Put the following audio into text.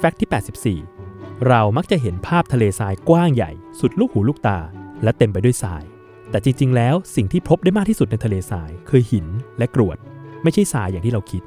แฟกต์ที่ 84 เรามักจะเห็นภาพทะเลทรายกว้างใหญ่ สุดลูกหูลูกตา และเต็มไปด้วยทราย แต่จริง ๆ แล้วสิ่งที่พบได้มากที่สุดในทะเลทรายคือหินและกรวด ไม่ใช่ทรายอย่างที่เราคิด